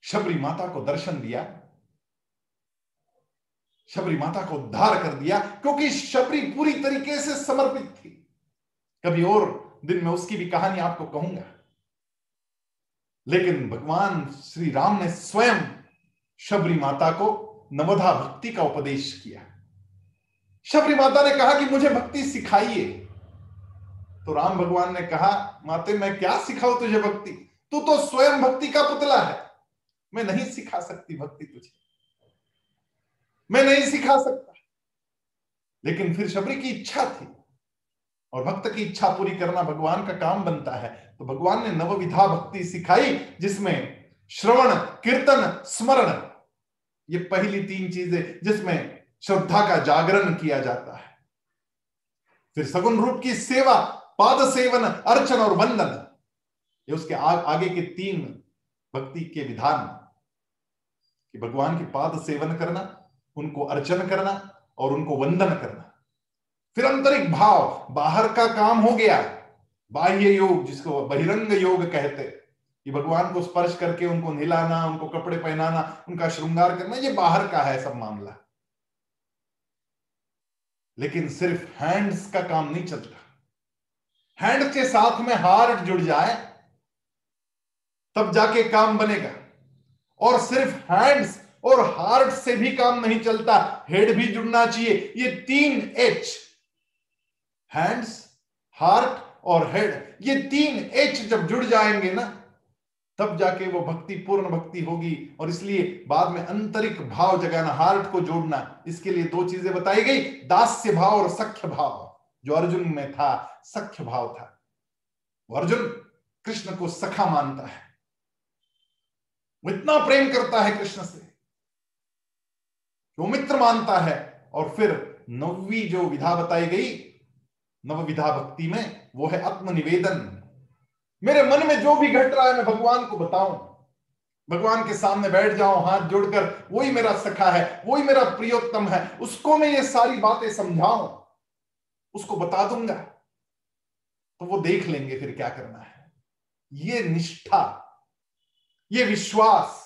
शबरी माता को दर्शन दिया, शबरी माता को उद्धार कर दिया, क्योंकि शबरी पूरी तरीके से समर्पित थी। कभी और दिन में उसकी भी कहानी आपको कहूँगा। लेकिन भगवान श्री राम ने स्वयं शबरी माता को नवधा भक्ति का उपदेश किया। शबरी माता ने कहा कि मुझे भक्ति सिखाइए। तो राम भगवान ने कहा, माते, मैं क्या सिखाऊ तुझे भक्ति? तू तो स्वयं भक्ति का पुतला है। मैं नहीं सिखा सकती भक्ति तुझे। मैं नहीं सिखा सकता। लेकिन फिर शबरी की इच्छा थी। और भक्त की इच्छा पूरी करना भगवान का काम बनता है। तो भगवान ने नवविधा भक्ति सिखाई जिसमें श्रवण कीर्तन स्मरण ये पहली तीन चीज़ें जिसमें श्रद्धा का जागरण किया जाता है। फिर सगुन रूप की सेवा पाद सेवन अर्चन और वंदन ये उसके आ, आगे के तीन भक्ति के विधान। कि भगवान के पाद सेवन करना उनको अर्चन करना और उनको वंदन करना। फिर आंतरिक भाव, बाहर का काम हो गया। बाह्य योग, जिसको बहिरंग योग कहते कि भगवान को स्पर्श करके उनको नहिलाना, उनको कपड़े पहनाना, उनका श्रृंगार करना, ये बाहर का है सब मामला। लेकिन सिर्फ़ हैंड्स का काम नहीं चलता। हैंड के साथ में हार्ट जुड़ जाए, तब जाके काम बनेगा। और सिर्फ़ हैंड्स और हार्ट से भी काम नहीं चलता। हेड भी जुड़ना चाहिए। ये तीन एच हैंड्स हार्ट और हेड ये तीन एच जब जुड़ जाएँगे ना, तब जाके वो भक्ति, पूर्ण भक्ति होगी। और इसलिए बाद में आंतरिक भाव जगाना हार्ट को जोड़ना, इसके लिए दो चीज़ें बताई गई। दास्य भाव और सख्य भाव, जो अर्जुन में था, सख्य भाव था। अर्जुन कृष्ण को सखा मानता है। वो इतना प्रेम करता है कृष्ण से वो मित्र मानता है। और फिर नवी जो विधा बताई गई नव विधा भक्ति में, वो है आत्मनिवेदन। मेरे मन में जो भी घट रहा है, मैं भगवान को बताऊँ। भगवान के सामने बैठ जाऊँ हाथ जोड़कर, वही मेरा सखा है, वही मेरा प्रियोत्तम है, उसको मैं ये सारी बातें समझाऊं, उसको बता दूँगा। तो वो देख लेंगे फिर क्या करना है। ये निष्ठा, ये विश्वास,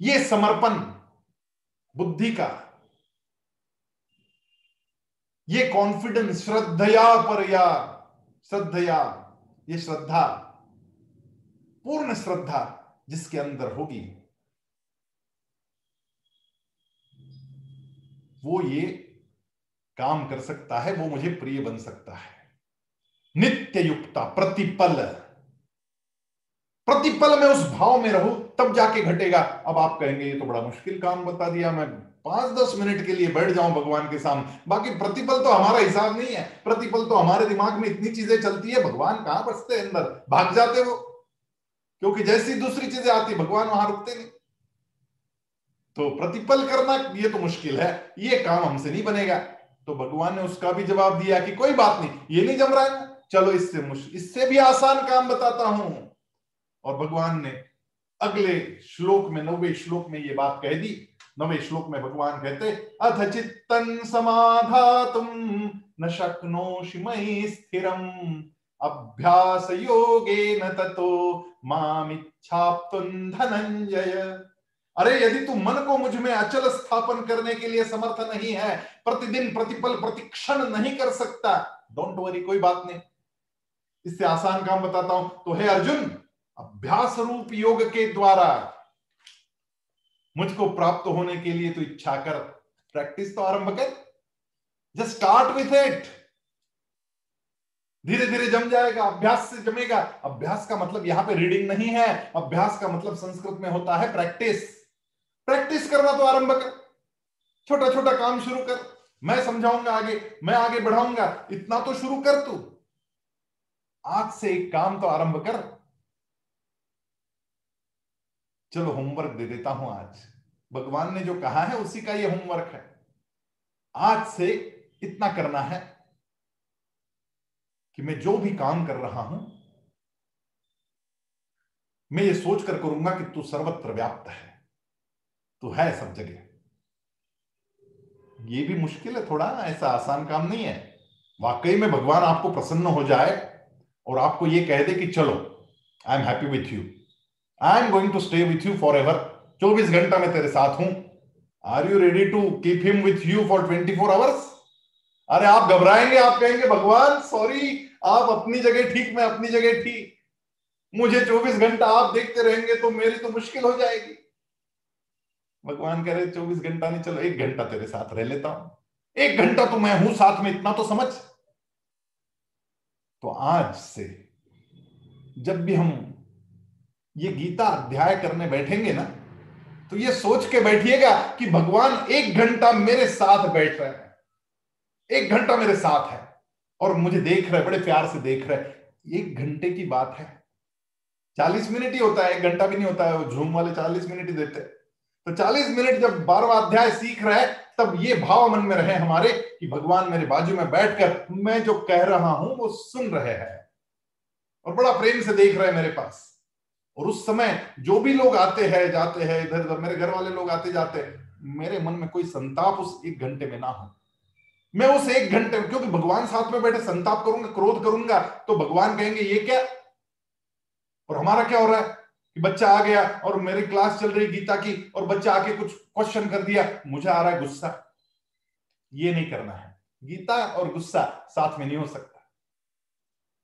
ये समर्पण, बुद्धि का ये कॉन्फिडेंस श्रद्धया पर या श्रद्धया, ये श्रद्धा, पूर्ण श्रद्धा जिसके अंदर होगी, वो ये काम कर सकता है, वो मुझे प्रिय बन सकता है। नित्य युक्ता प्रतिपल। प्रतिपल में उस भाव में रहूँ, तब जाके घटेगा। अब आप कहेंगे, ये तो बड़ा मुश्किल काम बता दिया मैं पाँच दस मिनट के लिए बैठ जाऊँ भगवान के सामने। बाकी प्रतिपल तो हमारा हिसाब नहीं है। प्रतिपल तो हमारे दिमाग में इतनी चीज़ें चलती है, भगवान कहाँ बचते अंदर? भाग जाते वो। क्योंकि जैसी दूसरी चीज़ें आती, भगवान वहाँ रुकते नहीं। तो प्रतिपल करना ये तो मुश्किल है। ये काम हमसे नहीं बनेगा। तो भगवान ने उसका भी जवाब दिया कि कोई बात नहीं, ये नहीं जम रहा है चलो इससे इससे भी आसान काम बताता हूँ। और भगवान ने अगले श्लोक में, नौवे श्लोक में ये बात कह दी। नवे श्लोक में भगवान कहते अथ चित्तन समाधातुम न शक्नोषि मयि अभ्यास योगे न मामिच्छाप्तुन धनंजय अरे, यदि तू मन को मुझमें अचल स्थापन करने के लिए समर्थ नहीं है, प्रतिदिन प्रतिपल प्रतिक्षण नहीं कर सकता डोंट वरी कोई बात नहीं। इससे आसान काम बताता हूँ। तो हे अर्जुन, अभ्यास रूप योग के द्वारा मुझको प्राप्त होने के लिए तो इच्छा कर। प्रैक्टिस तो आरंभ कर। जस्ट स्टार्ट विथ इट धीरे धीरे जम जाएगा, अभ्यास से जमेगा। अभ्यास का मतलब यहाँ पे रीडिंग नहीं है। अभ्यास का मतलब संस्कृत में होता है प्रैक्टिस प्रैक्टिस करना तो आरंभ कर। छोटा छोटा काम शुरू कर। मैं समझाऊँगा आगे, मैं आगे बढ़ाऊँगा। इतना तो शुरू कर तू। आज से एक काम तो आरंभ कर। चलो होमवर्क दे देता हूँ आज। भगवान ने जो कहा है, उसी का ये होमवर्क है। आज से इतना करना है कि मैं जो भी काम कर रहा हूँ, मैं ये सोच कर करूँगा कि तू सर्वत्र व्याप्त है। तू है सब जगह। ये भी मुश्किल है थोड़ा, ऐसा आसान काम नहीं है। वाकई में भगवान आपको प्रसन्न हो जाए और आपको ये कह दे कि चलो I am happy with you I am going to stay with you forever चौबीस घंटा मैं तेरे साथ हूँ। Are you ready to keep him with you for twenty four hours अरे आप घबराएँगे, आप कहेंगे, भगवान सॉरी आप अपनी जगह ठीक, मैं अपनी जगह ठीक। मुझे चौबीस घंटा आप देखते रहेंगे तो मेरी तो मुश्किल हो जाएगी। भगवान कह रहे, चौबीस घंटा नहीं, चलो एक घंटा तेरे साथ रह लेता हूँ। एक घंटा तो मैं हूँ साथ में, इतना तो समझ। तो आज से, जब भी हम ये गीता अध्याय करने बैठेंगे ना तो ये सोच के बैठिएगा कि भगवान एक घंटा मेरे साथ बैठ रहे हैं। एक घंटा मेरे साथ है और मुझे देख रहे बड़े प्यार से देख रहे एक घंटे की बात है। चालीस मिनट ही होता है, एक घंटा भी नहीं होता है, वो झूम वाले चालीस मिनट ही देते तो चालीस मिनट जब बारवा अध्याय सीख रहे तब ये भाव मन में रहे हमारे कि भगवान मेरे बाजू में बैठकर मैं जो कह रहा हूँ, वो सुन रहे हैं। और बड़ा प्रेम से देख रहे हैं मेरे पास। और उस समय जो भी लोग आते हैं, जाते हैं इधर उधर मेरे घर वाले लोग आते जाते मेरे मन में कोई संताप उस एक घंटे में ना हो। मैं उस एक घंटे में, क्योंकि भगवान साथ में बैठे, संताप करूँगा, क्रोध करूँगा तो भगवान कहेंगे, ये क्या? और हमारा क्या हो रहा है? कि बच्चा आ गया और मेरी क्लास चल रही गीता की और बच्चा आके कुछ क्वेश्चन कर दिया। मुझे आ रहा है गुस्सा। ये नहीं करना है। गीता और गुस्सा साथ में नहीं हो सकता।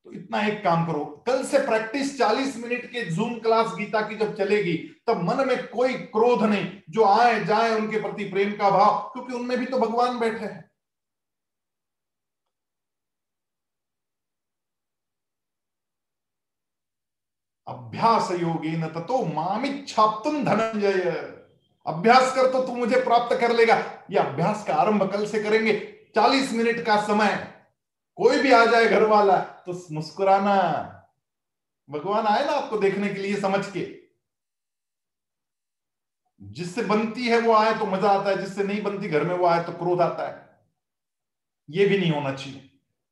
तो इतना एक काम करो, कल से प्रैक्टिस 40 मिनट के जूम क्लास गीता की जब चलेगी, तब मन में कोई क्रोध नहीं, जो आए जाए उनके प्रति प्रेम का भाव, क्योंकि उनमें भी तो भगवान बैठे हैं। अभ्यास योगी न तो मामिच्छाप्तुम धनंजय। अभ्यास कर तो तू मुझे प्राप्त कर लेगा। ये अभ्यास का आरंभ कल से करेंगे। चालीस मिनट का समय। कोई भी आ जाए घर वाला तो मुस्कुराना। भगवान आए ना आपको देखने के लिए समझ के। जिससे बनती है वो आए तो मज़ा आता है, जिससे नहीं बनती घर में वो आए तो क्रोध आता है। ये भी नहीं होना चाहिए।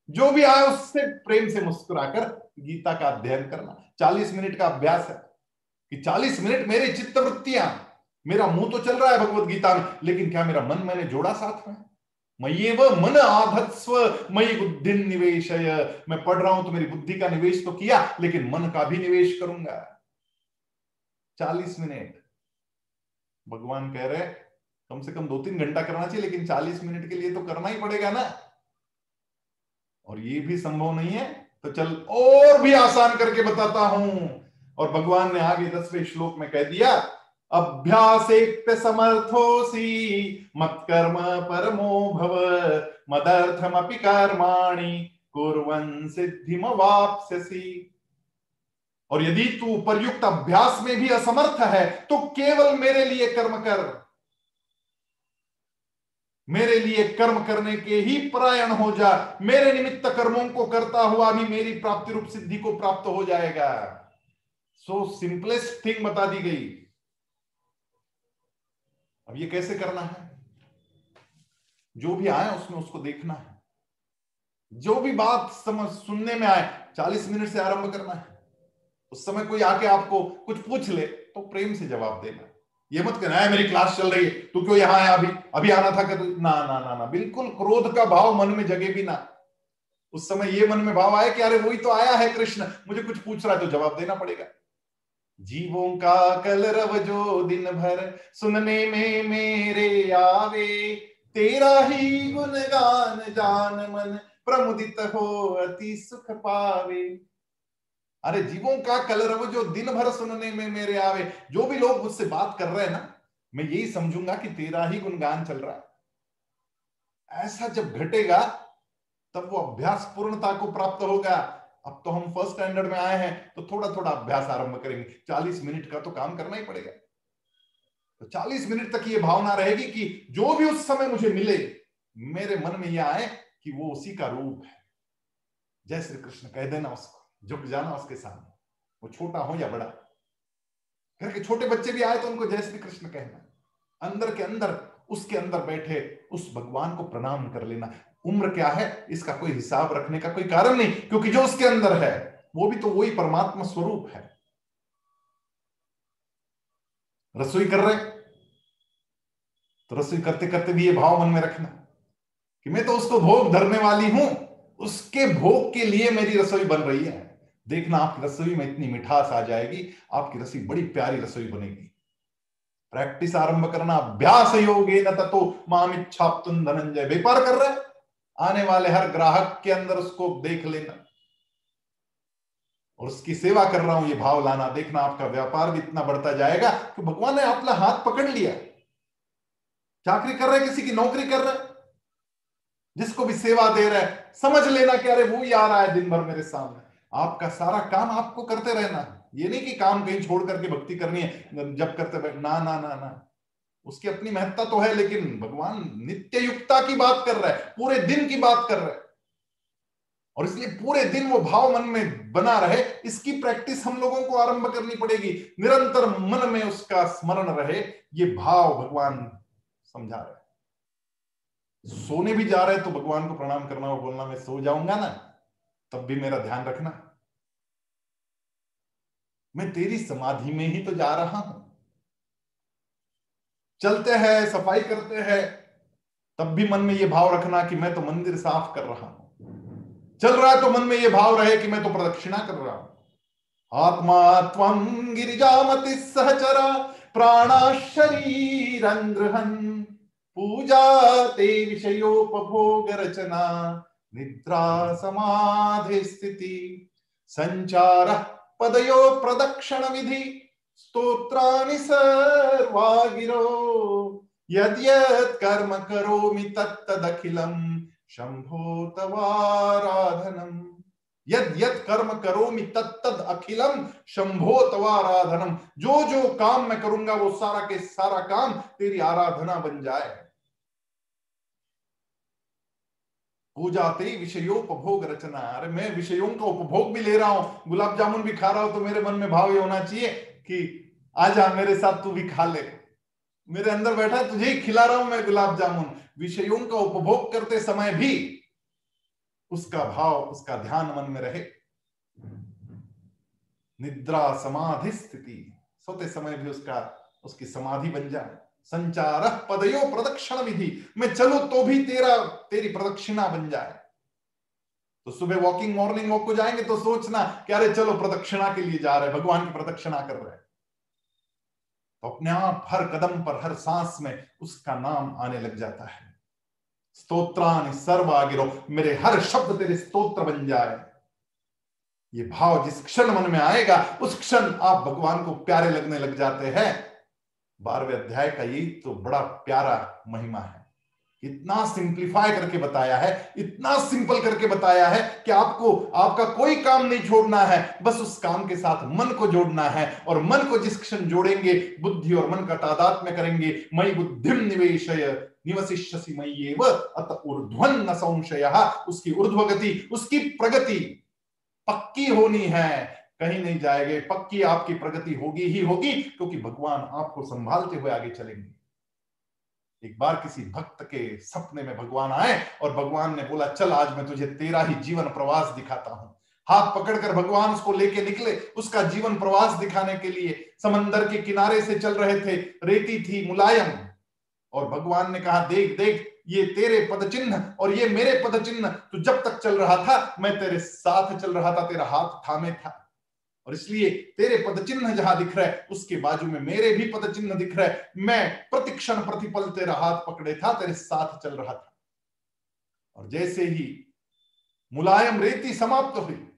जो भी आए उससे प्रेम से मुस्कुराकर गीता का अध्ययन करना। चालीस मिनट का अभ्यास है कि चालीस मिनट मेरी चित्त वृत्तियाँ मेरा मुँह तो चल रहा है भगवत गीता में, लेकिन क्या मेरा मन मैंने जोड़ा साथ में? मये व मन आधत्स्व मई बुद्धि निवेश मैं पढ़ रहा हूँ तो मेरी बुद्धि का निवेश तो किया, लेकिन मन का भी निवेश करूँगा। चालीस मिनट। भगवान कह रहे कम से कम दो तीन घंटा करना चाहिए, लेकिन चालीस मिनट के लिए तो करना ही पड़ेगा ना। और ये भी संभव नहीं है तो चल और भी आसान करके बताता हूँ। और भगवान ने आगे दसवें श्लोक में कह दिया अभ्यास समर्थोसी मत कर्म परमो भव, मदर्थमपि कर्माणि कुर्वन् सिद्धिमवाप्स्यसि। और यदि तू उपरयुक्त अभ्यास में भी असमर्थ है तो केवल मेरे लिए कर्म कर। मेरे लिए कर्म करने के ही परायण हो जा। मेरे निमित्त कर्मों को करता हुआ भी मेरी प्राप्ति रूप सिद्धि को प्राप्त हो जाएगा। सो सिंपलेस्ट थिंग बता दी गई। अब ये कैसे करना है? जो भी आए उसमें उसको देखना है। जो भी बात समझ, सुनने में आए, चालीस मिनट से आरंभ करना है। उस समय कोई आके आपको कुछ पूछ ले तो प्रेम से जवाब देना। ये मत कहना है मेरी क्लास चल रही है। तू क्यों यहाँ आया अभी? अभी आना था कि ना ना ना ना। बिल्कुल क्रोध का भाव मन में जगे भी ना। उस समय ये मन में भाव आया कि अरे वही तो आया है कृष्ण, मुझे कुछ पूछ रहा है तो जवाब देना पड़ेगा। जीवों का कलरव जो दिन भर सुनने में मेरे आवे, तेरा ही गुणगान जान मन प्रमुदित हो, अति सुख पावे। अरे, जीवों का कलरव जो दिन भर सुनने में मेरे आवे, जो भी लोग मुझसे बात कर रहे हैं ना, मैं यही समझूँगा कि तेरा ही गुणगान चल रहा है। ऐसा जब घटेगा, तब वो अभ्यास पूर्णता को प्राप्त होगा अब तो हम फ़र्स्ट स्टैंडर्ड में आए हैं तो थोड़ा थोड़ा अभ्यास आरंभ करेंगे। चालीस मिनट का तो काम करना ही पड़ेगा। तो चालीस मिनट तक ये भावना रहेगी कि जो भी उस समय मुझे मिले, मेरे मन में यह आए कि वो उसी का रूप है। जय श्री कृष्ण, कह देना उसको, झुक जाना उसके सामने। वो छोटा हो या बड़ा? घर के छोटे बच्चे भी आए तो उनको जय श्री कृष्ण कहना। अंदर के अंदर, उसके अंदर बैठे, उस भगवान को प्रणाम कर लेना। उम्र क्या है, इसका कोई हिसाब रखने का कोई कारण नहीं, क्योंकि जो उसके अंदर है, वो भी तो वही परमात्मा स्वरूप है। रसोई कर रहे तो रसोई करते करते भी ये भाव मन में रखना कि मैं तो उसको भोग धरने वाली हूँ, उसके भोग के लिए मेरी रसोई बन रही है। देखना, आपकी रसोई में इतनी मिठास आ जाएगी, आपकी रसोई बड़ी प्यारी रसोई बनेगी। प्रैक्टिस आरंभ करना, अभ्यास योगे न तो माम इच्छा धनंजय। व्यापार कर रहे आने वाले हर ग्राहक के अंदर उसको देख लेना। और उसकी सेवा कर रहा हूँ, ये भाव लाना। देखना, आपका व्यापार भी इतना बढ़ता जाएगा कि भगवान ने अपना हाथ पकड़ लिया। चाकरी कर रहे किसी की नौकरी कर रहे जिसको भी सेवा दे रहे समझ लेना कि अरे वो ही आ रहा है दिन भर मेरे सामने। आपका सारा काम आपको करते रहना। ये नहीं कि काम कहीं छोड़ करके भक्ति करनी है, जब करते ना ना ना ना। उसकी अपनी महत्ता तो है, लेकिन भगवान नित्य युक्ता की बात कर रहा है, पूरे दिन की बात कर रहा है। और इसलिए पूरे दिन वो भाव मन में बना रहे, इसकी प्रैक्टिस हम लोगों को आरंभ करनी पड़ेगी। निरंतर मन में उसका स्मरण रहे, ये भाव भगवान समझा रहे सोने भी जा रहे तो भगवान को प्रणाम करना और बोलना, मैं सो जाऊँगा ना, तब भी मेरा ध्यान रखना। मैं तेरी समाधि में ही तो जा रहा हूँ। चलते हैं, सफ़ाई करते हैं, तब भी मन में ये भाव रखना कि मैं तो मंदिर साफ़ कर रहा हूँ। चल रहा है तो मन में ये भाव रहे कि मैं तो प्रदक्षिणा कर रहा हूँ। आत्मा तम गिरिजामति सहचरा प्राणा शरीर पूजा ते विषयोपभोग रचना निद्रा समाधि स्थिति, संचार पदयो प्रदक्षिण विधि स्तोत्राणि सर्वागिरो यद्यत् कर्म करोमि तत्तदखिलं शंभो तवाराधनम यद यद कर्म करोमि तत्तद अखिलम शंभो तवाराधनम जो जो काम मैं करूँगा, वो सारा के सारा काम तेरी आराधना बन जाए। पूजा ते विषयोपभोग रचना अरे मैं विषयों का उपभोग भी ले रहा हूँ। गुलाब जामुन भी खा रहा हूँ तो मेरे मन में भाव ये होना चाहिए कि आजा मेरे साथ तू भी खा ले। मेरे अंदर बैठा है, तुझे ही खिला रहा हूँ मैं गुलाब जामुन। विषयों का उपभोग करते समय भी उसका भाव, उसका ध्यान मन में रहे। निद्रा समाधि स्थिति। सोते समय भी उसका, उसकी समाधि बन जाए संचार पदयो प्रदक्षिण विधि मैं चलू तो भी तेरा, तेरी प्रदक्षिणा बन जाए। तो सुबह वॉकिंग मॉर्निंग वॉक को जाएँगे तो सोचना कि अरे चलो प्रदक्षिणा के लिए जा रहे भगवान की प्रदक्षिणा कर रहे तो अपने आप हर कदम पर, हर सांस में उसका नाम आने लग जाता है। स्तोत्रान सर्वागिरो मेरे हर शब्द तेरे स्तोत्र बन जाए। ये भाव जिस क्षण मन में आएगा, उस क्षण आप भगवान को प्यारे लगने लग जाते हैं। बारहवें अध्याय का यही तो बड़ा प्यारा महिमा है। इतना सिंप्लीफाई करके बताया है, इतना सिंपल करके बताया है कि आपको, आपका कोई काम नहीं छोड़ना है, बस उस काम के साथ मन को जोड़ना है और मन को जिस क्षण जोड़ेंगे, बुद्धि और मन का तादात में करेंगे मई बुद्धिम निवेश निवशिष्यसी मई अत ऊर्ध्वन न संशय। उसकी ऊर्ध्वगति, उसकी प्रगति पक्की होनी है। कहीं नहीं जाएँगे, पक्की आपकी प्रगति होगी ही होगी, क्योंकि भगवान आपको संभालते हुए आगे चलेंगे। एक बार किसी भक्त के सपने में भगवान आए और भगवान ने बोला, चल, आज मैं तुझे तेरा ही जीवन प्रवास दिखाता हूँ। हाथ पकड़कर भगवान उसको लेके निकले उसका जीवन प्रवास दिखाने के लिए। समंदर के किनारे से चल रहे थे, रेती थी मुलायम। और भगवान ने कहा, देख देख, ये तेरे पद चिन्ह और ये मेरे पद चिन्ह तू जब तक चल रहा था, मैं तेरे साथ चल रहा था, तेरा हाथ थामे था। और इसलिए तेरे पद चिन्ह जहाँ दिख रहा है, उसके बाजू में मेरे भी पद चिन्ह दिख रहा है। मैं प्रतिक्षण प्रतिपल तेरा हाथ पकड़े था, तेरे साथ चल रहा था। और जैसे ही मुलायम रेती समाप्त हुई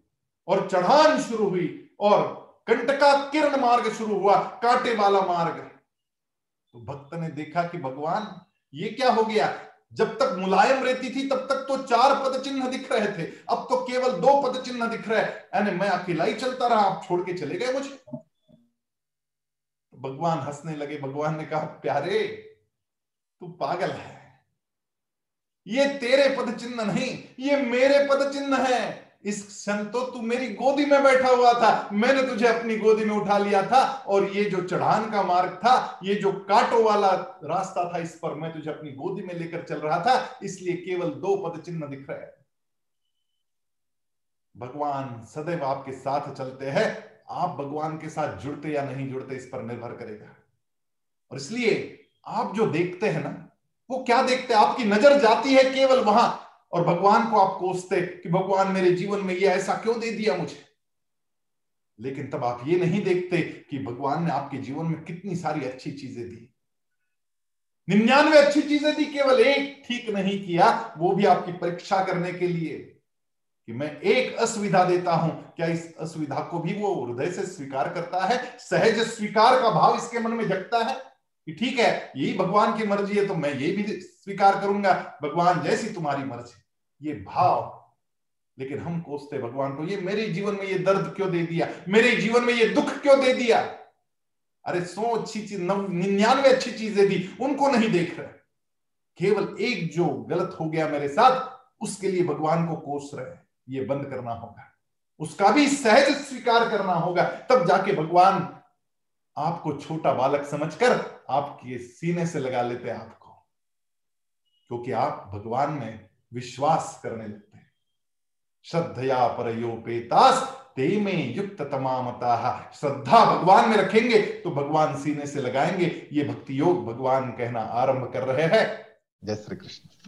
और चढ़ान शुरू हुई और कंटका किरण मार्ग शुरू हुआ कांटे वाला मार्ग तो भक्त ने देखा कि भगवान, ये क्या हो गया? जब तक मुलायम रहती थी, तब तक तो चार पद चिन्ह दिख रहे थे। अब तो केवल दो पद चिन्ह दिख रहे हैं। मैं अकेला ही चलता रहा, आप छोड़ के चले गए मुझे। भगवान हंसने लगे। भगवान ने कहा, प्यारे, तू पागल है। ये तेरे पद चिन्ह नहीं, ये मेरे पद चिन्ह है। इस क्षण तो तू मेरी गोदी में बैठा हुआ था। मैंने तुझे अपनी गोदी में उठा लिया था और ये जो चढ़ान का मार्ग था, ये जो काटो वाला रास्ता था, इस पर मैं तुझे अपनी गोदी में लेकर चल रहा था, इसलिए केवल दो पद चिन्ह दिख रहे हैं। भगवान सदैव आपके साथ चलते हैं। आप भगवान के साथ जुड़ते या नहीं जुड़ते, इस पर निर्भर करेगा। और इसलिए आप जो देखते हैं ना, वो क्या देखते हैं? आपकी नज़र जाती है केवल वहाँ। और भगवान को आप कोसते कि भगवान मेरे जीवन में ये ऐसा क्यों दे दिया मुझे? लेकिन तब आप ये नहीं देखते कि भगवान ने आपके जीवन में कितनी सारी अच्छी चीज़ें दी। निन्यानवे अच्छी चीज़ें दी, केवल एक ठीक नहीं किया, वो भी आपकी परीक्षा करने के लिए। कि मैं एक असुविधा देता हूँ, क्या इस असुविधा को भी वो हृदय से स्वीकार करता है? सहज स्वीकार का भाव इसके मन में जगता है कि ठीक है, यही भगवान की मर्ज़ी है तो मैं ये भी स्वीकार करूँगा। भगवान जैसी तुम्हारी मर्ज़ी। ये भाव, लेकिन हम कोसते भगवान को, ये मेरे जीवन में ये दर्द क्यों दे दिया? मेरे जीवन में ये दुख क्यों दे दिया? अरे सौ अच्छी चीज़ निन्यानवे अच्छी चीज़ें दी, उनको नहीं देख रहे। केवल एक जो गलत हो गया मेरे साथ, उसके लिए भगवान को कोस रहे ये बंद करना होगा। उसका भी सहज स्वीकार करना होगा। तब जाके भगवान आपको छोटा बालक समझकर आपके सीने से लगा लेते हैं आपको। क्योंकि आप भगवान में विश्वास करने लगते हैं। श्रद्धया परयोपेतास, ते में युक्त तमामता श्रद्धा भगवान में रखेंगे तो भगवान सीने से लगाएँगे। ये भक्ति योग भगवान कहना आरंभ कर रहे हैं। जय श्री कृष्ण।